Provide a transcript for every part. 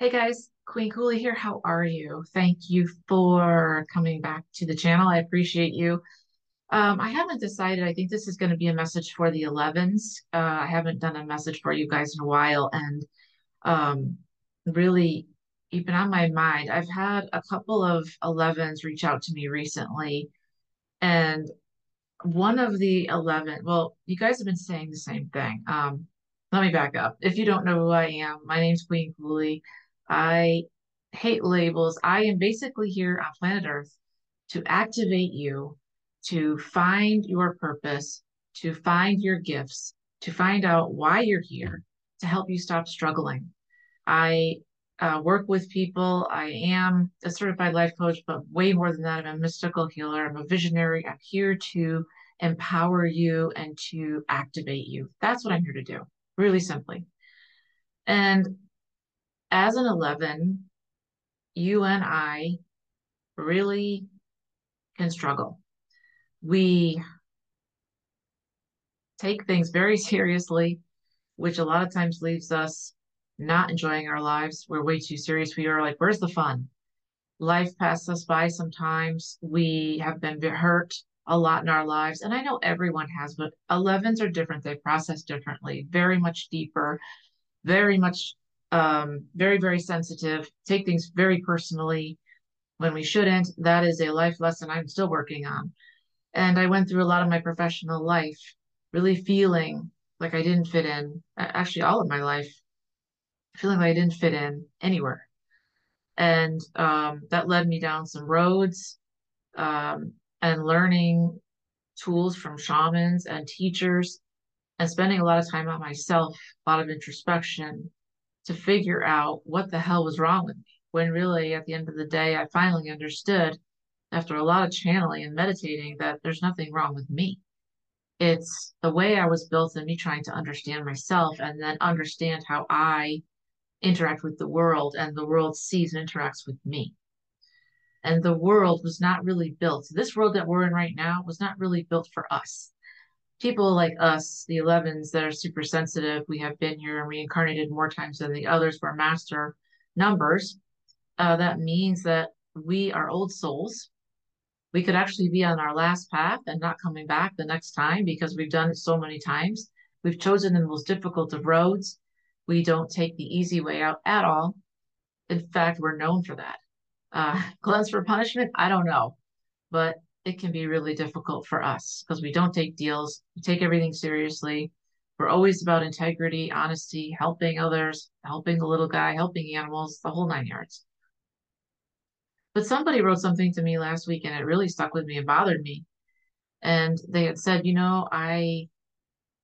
Hey guys, Queen Cooley here. How are you? Thank you for coming back to the channel. I appreciate you. Um, I haven't decided. I think this is going to be a message for the 11s. Uh, I haven't done a message for you guys in a while, and um, really, been on my mind. I've had a couple of 11s reach out to me recently, and one of the 11, well, you guys have been saying the same thing. Um, let me back up. If you don't know who I am, my name's Queen Cooley. I hate labels. I am basically here on planet Earth to activate you, to find your purpose, to find your gifts, to find out why you're here, to help you stop struggling. I uh, work with people. I am a certified life coach, but way more than that, I'm a mystical healer. I'm a visionary. I'm here to empower you and to activate you. That's what I'm here to do, really simply. And as an 11, you and I really can struggle. We take things very seriously, which a lot of times leaves us not enjoying our lives. We're way too serious. We are like, where's the fun? Life passes us by sometimes. We have been hurt a lot in our lives. And I know everyone has, but 11s are different. They process differently, very much deeper, very much um, very, very sensitive, take things very personally when we shouldn't. That is a life lesson I'm still working on. And I went through a lot of my professional life really feeling like I didn't fit in, actually, all of my life, feeling like I didn't fit in anywhere. And um, that led me down some roads um, and learning tools from shamans and teachers and spending a lot of time on myself, a lot of introspection, to figure out what the hell was wrong with me. When really, at the end of the day, I finally understood after a lot of channeling and meditating that there's nothing wrong with me. It's the way I was built and me trying to understand myself and then understand how I interact with the world and the world sees and interacts with me. And the world was not really built. This world that we're in right now was not really built for us people like us, the 11s that are super sensitive, we have been here and reincarnated more times than the others. We're master numbers. Uh, that means that we are old souls. We could actually be on our last path and not coming back the next time because we've done it so many times. We've chosen the most difficult of roads. We don't take the easy way out at all. In fact, we're known for that. Uh, cleanse for punishment? I don't know. But it can be really difficult for us because we don't take deals, we take everything seriously. We're always about integrity, honesty, helping others, helping the little guy, helping animals, the whole nine yards. But somebody wrote something to me last week and it really stuck with me and bothered me. And they had said, you know, I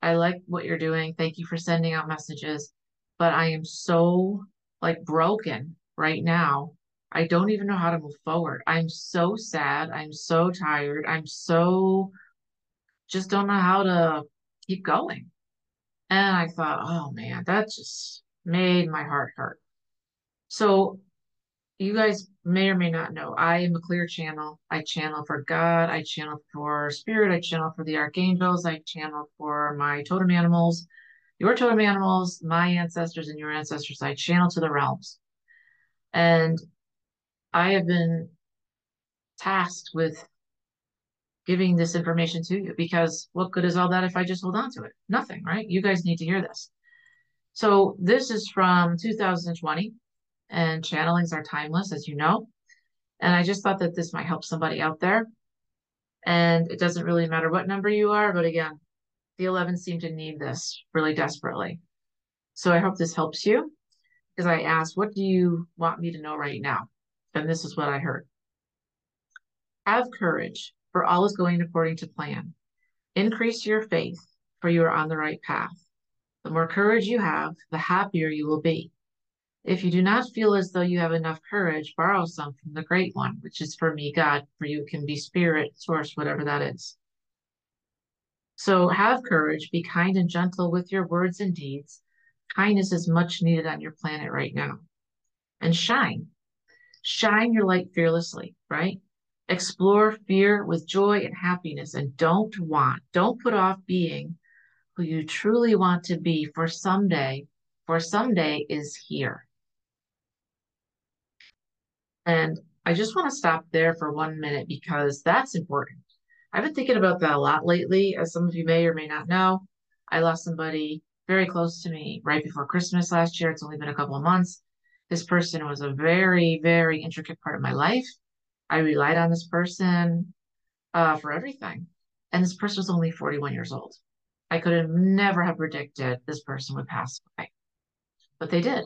I like what you're doing. Thank you for sending out messages. But I am so like broken right now I don't even know how to move forward. I'm so sad. I'm so tired. I'm so just don't know how to keep going. And I thought, oh man, that just made my heart hurt. So you guys may or may not know, I am a clear channel. I channel for God. I channel for spirit. I channel for the archangels. I channel for my totem animals, your totem animals, my ancestors, and your ancestors. I channel to the realms. And I have been tasked with giving this information to you because what good is all that if I just hold on to it? Nothing, right? You guys need to hear this. So this is from 2020 and channelings are timeless, as you know. And I just thought that this might help somebody out there. And it doesn't really matter what number you are, but again, the 11 seem to need this really desperately. So I hope this helps you because I asked, what do you want me to know right now? And this is what I heard. Have courage, for all is going according to plan. Increase your faith, for you are on the right path. The more courage you have, the happier you will be. If you do not feel as though you have enough courage, borrow some from the Great One, which is for me, God, for you can be spirit, source, whatever that is. So have courage, be kind and gentle with your words and deeds. Kindness is much needed on your planet right now. And shine, Shine your light fearlessly, right? Explore fear with joy and happiness and don't want, don't put off being who you truly want to be for someday, for someday is here. And I just want to stop there for one minute because that's important. I've been thinking about that a lot lately. As some of you may or may not know, I lost somebody very close to me right before Christmas last year. It's only been a couple of months. This person was a very, very intricate part of my life. I relied on this person uh, for everything. And this person was only 41 years old. I could have never have predicted this person would pass away, but they did.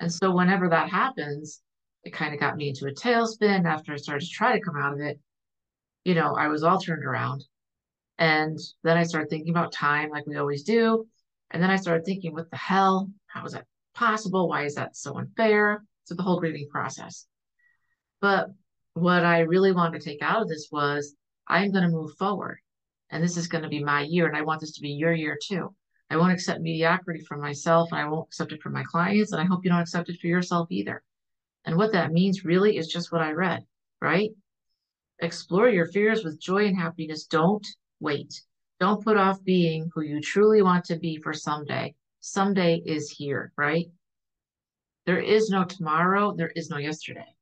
And so whenever that happens, it kind of got me into a tailspin after I started to try to come out of it. You know, I was all turned around. And then I started thinking about time like we always do. And then I started thinking, what the hell? How is that possible? Why is that so unfair? So the whole grieving process. But what I really wanted to take out of this was I'm going to move forward. And this is going to be my year. And I want this to be your year too. I won't accept mediocrity from myself and I won't accept it from my clients. And I hope you don't accept it for yourself either. And what that means really is just what I read, right? Explore your fears with joy and happiness. Don't wait. Don't put off being who you truly want to be for someday. Someday is here, right? There is no tomorrow. There is no yesterday.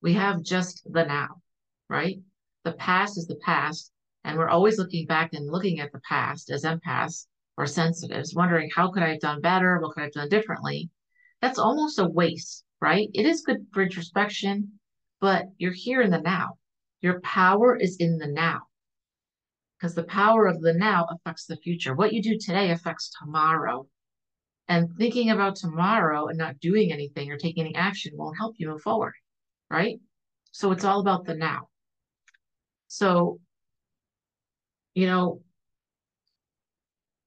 We have just the now, right? The past is the past. And we're always looking back and looking at the past as empaths or sensitives, wondering how could I have done better? What could I have done differently? That's almost a waste, right? It is good for introspection, but you're here in the now. Your power is in the now because the power of the now affects the future. What you do today affects tomorrow. And thinking about tomorrow and not doing anything or taking any action won't help you move forward, right? So it's all about the now. So, you know,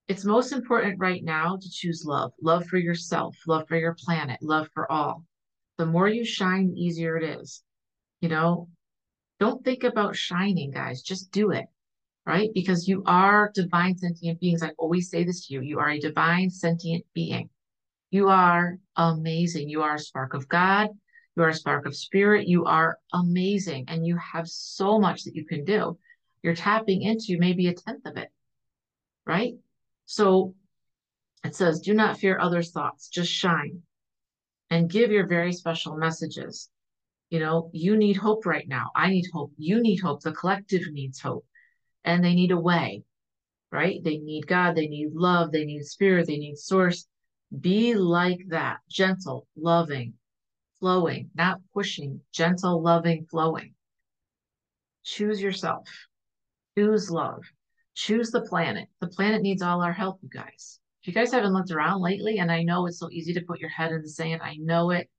it's most important right now to choose love love for yourself, love for your planet, love for all. The more you shine, the easier it is. You know, don't think about shining, guys, just do it, right? Because you are divine sentient beings. I always say this to you you are a divine sentient being. You are amazing. You are a spark of God. You are a spark of spirit. You are amazing. And you have so much that you can do. You're tapping into maybe a tenth of it, right? So it says, do not fear others' thoughts, just shine and give your very special messages. You know, you need hope right now. I need hope. You need hope. The collective needs hope. And they need a way, right? They need God. They need love. They need spirit. They need source. Be like that gentle, loving, flowing, not pushing, gentle, loving, flowing. Choose yourself. Choose love choose the planet. The planet needs all our help, you guys. If you guys haven't looked around lately, and I know it's so easy to put your head in the sand, I know it,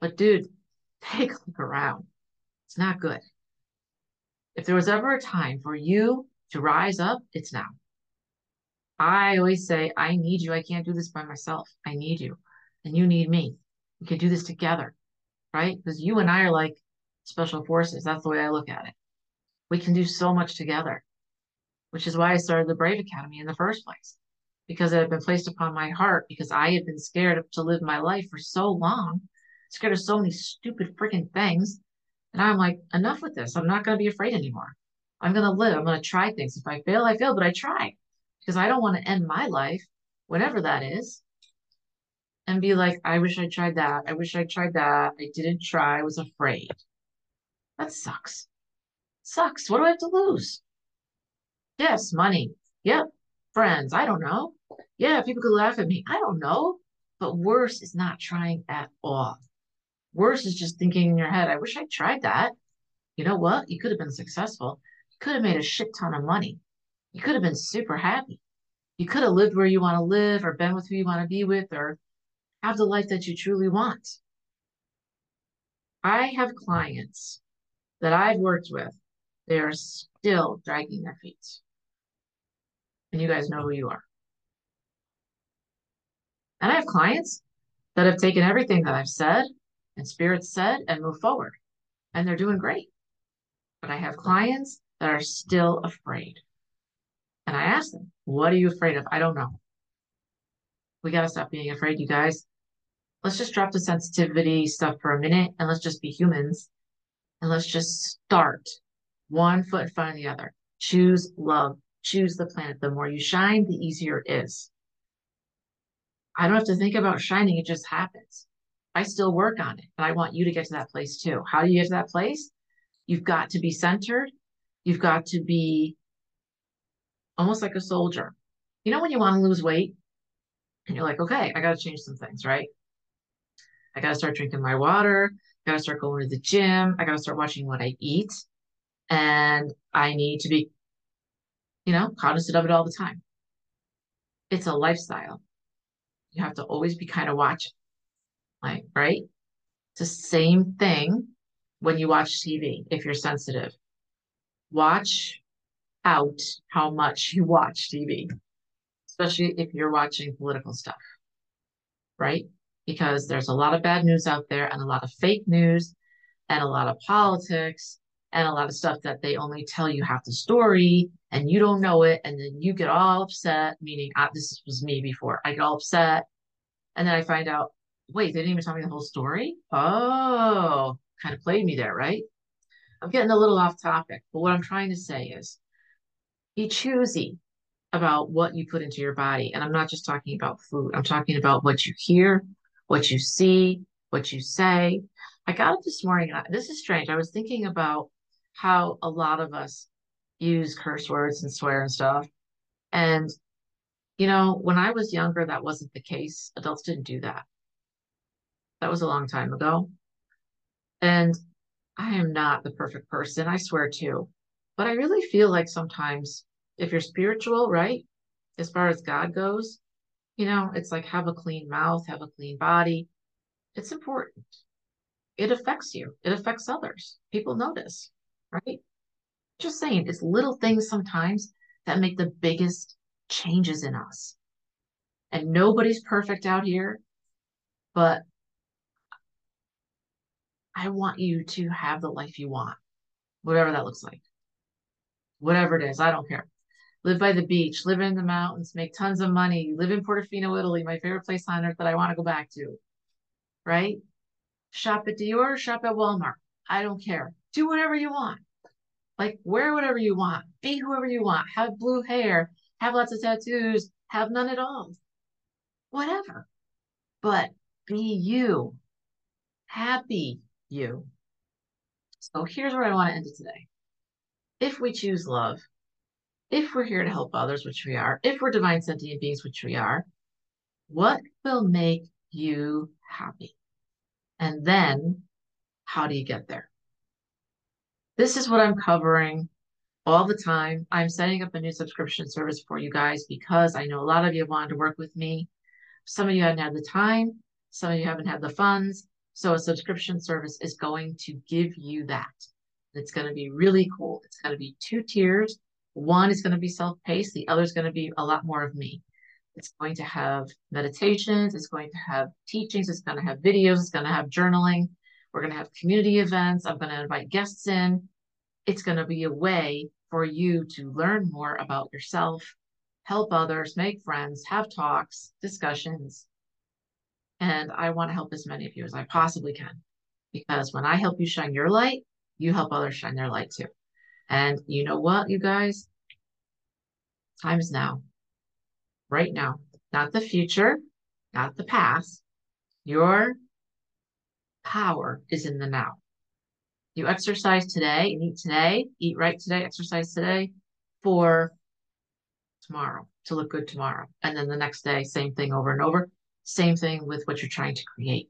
but dude, take a look around. It's not good. If there was ever a time for you to rise up, it's now. I always say, I need you. I can't do this by myself. I need you. And you need me. We can do this together, right? Because you and I are like special forces. That's the way I look at it. We can do so much together which is why I started the Brave Academy in the first place, because it had been placed upon my heart because I had been scared to live my life for so long, scared of so many stupid freaking things. And I'm like, enough with this. I'm not going to be afraid anymore. I'm going to live. I'm going to try things. If I fail, I fail, but I try because I don't want to end my life, whatever that is, and be like, I wish I tried that. I wish I tried that. I didn't try. I was afraid. That sucks. Sucks. What do I have to lose? Yes, money. Yep. Friends. I don't know. Yeah, people could laugh at me. I don't know. But worse is not trying at all. Worse is just thinking in your head, I wish I tried that. You know what? You could have been successful. You could have made a shit ton of money. You could have been super happy. You could have lived where you want to live or been with who you want to be with or have the life that you truly want. I have clients that I've worked with. They are still dragging their feet and you guys know who you are. And I have clients that have taken everything that I've said and spirit said and move forward, and they're doing great. But I have clients that are still afraid. And I ask them, What are you afraid of? I don't know. We got to stop being afraid, you guys. Let's just drop the sensitivity stuff for a minute and let's just be humans and let's just start one foot in front of the other. Choose love, choose the planet. The more you shine, the easier it is. I don't have to think about shining, it just happens. I still work on it, and I want you to get to that place too. How do you get to that place? You've got to be centered. You've got to be almost like a soldier. You know, when you want to lose weight and you're like, okay, I got to change some things, right? I got to start drinking my water. I got to start going to the gym. I got to start watching what I eat. And I need to be, you know, cognizant of it all the time. It's a lifestyle. You have to always be kind of watching, like, right? It's the same thing when you watch TV, if you're sensitive. Watch out how much you watch TV, especially if you're watching political stuff, right? Because there's a lot of bad news out there and a lot of fake news and a lot of politics and a lot of stuff that they only tell you half the story and you don't know it. And then you get all upset, meaning uh, this was me before. I get all upset. And then I find out, wait, they didn't even tell me the whole story. Oh, kind of played me there, right? I'm getting a little off topic, but what I'm trying to say is be choosy about what you put into your body. And I'm not just talking about food, I'm talking about what you hear, what you see, what you say. I got up this morning, and this is strange. I was thinking about how a lot of us use curse words and swear and stuff. And, you know, when I was younger, that wasn't the case. Adults didn't do that. That was a long time ago. And I am not the perfect person, I swear to. But I really feel like sometimes if you're spiritual, right, as far as God goes, you know, it's like have a clean mouth, have a clean body. It's important. It affects you, it affects others. People notice, right? Just saying, it's little things sometimes that make the biggest changes in us. And nobody's perfect out here, but I want you to have the life you want, whatever that looks like. Whatever it is, I don't care. Live by the beach, live in the mountains, make tons of money, live in Portofino, Italy, my favorite place on earth that I want to go back to. Right? Shop at Dior, shop at Walmart. I don't care. Do whatever you want. Like wear whatever you want. Be whoever you want. Have blue hair. Have lots of tattoos. Have none at all. Whatever. But be you. Happy you. So here's where I want to end it today. If we choose love, if we're here to help others, which we are, if we're divine sentient beings, which we are, what will make you happy? And then how do you get there? This is what I'm covering all the time. I'm setting up a new subscription service for you guys because I know a lot of you wanted to work with me. Some of you haven't had the time, some of you haven't had the funds, so a subscription service is going to give you that. It's going to be really cool. It's going to be two tiers. One is going to be self-paced. The other is going to be a lot more of me. It's going to have meditations. It's going to have teachings. It's going to have videos. It's going to have journaling. We're going to have community events. I'm going to invite guests in. It's going to be a way for you to learn more about yourself, help others, make friends, have talks, discussions, and I want to help as many of you as I possibly can. Because when I help you shine your light, you help others shine their light too. And you know what, you guys? Time is now. Right now. Not the future, not the past. Your power is in the now. You exercise today and eat today, eat right today, exercise today for tomorrow to look good tomorrow. And then the next day, same thing over and over. Same thing with what you're trying to create.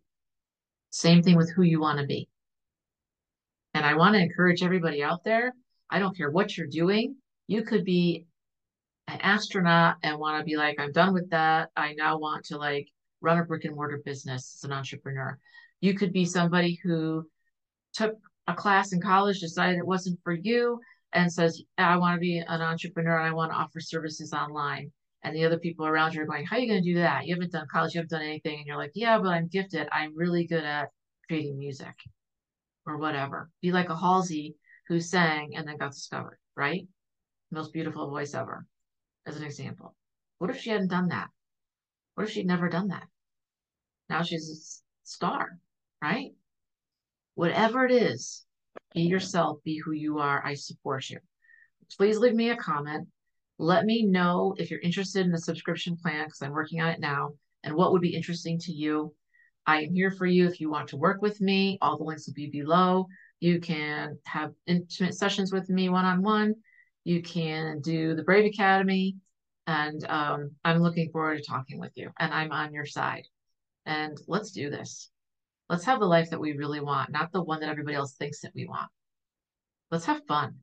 Same thing with who you want to be. And I want to encourage everybody out there. I don't care what you're doing. You could be an astronaut and want to be like, I'm done with that. I now want to like run a brick and mortar business as an entrepreneur. You could be somebody who took a class in college, decided it wasn't for you, and says, I want to be an entrepreneur. I want to offer services online and the other people around you are going, How are you going to do that? You haven't done college, you haven't done anything. And you're like, Yeah, but I'm gifted. I'm really good at creating music or whatever. Be like a Halsey who sang and then got discovered, right? Most beautiful voice ever, as an example. What if she hadn't done that? What if she'd never done that? Now she's a star, right? Whatever it is, be yourself, be who you are. I support you. Please leave me a comment. Let me know if you're interested in the subscription plan because I'm working on it now and what would be interesting to you. I am here for you if you want to work with me. All the links will be below. You can have intimate sessions with me one on one. You can do the Brave Academy. And um, I'm looking forward to talking with you. And I'm on your side. And let's do this. Let's have the life that we really want, not the one that everybody else thinks that we want. Let's have fun.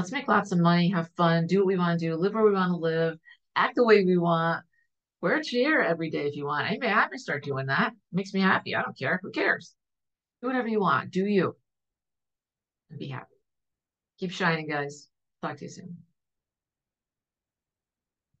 Let's make lots of money, have fun, do what we want to do, live where we want to live, act the way we want, wear a chair every day if you want. I may, I may start doing that. It makes me happy. I don't care. Who cares? Do whatever you want. Do you. And be happy. Keep shining, guys. Talk to you soon.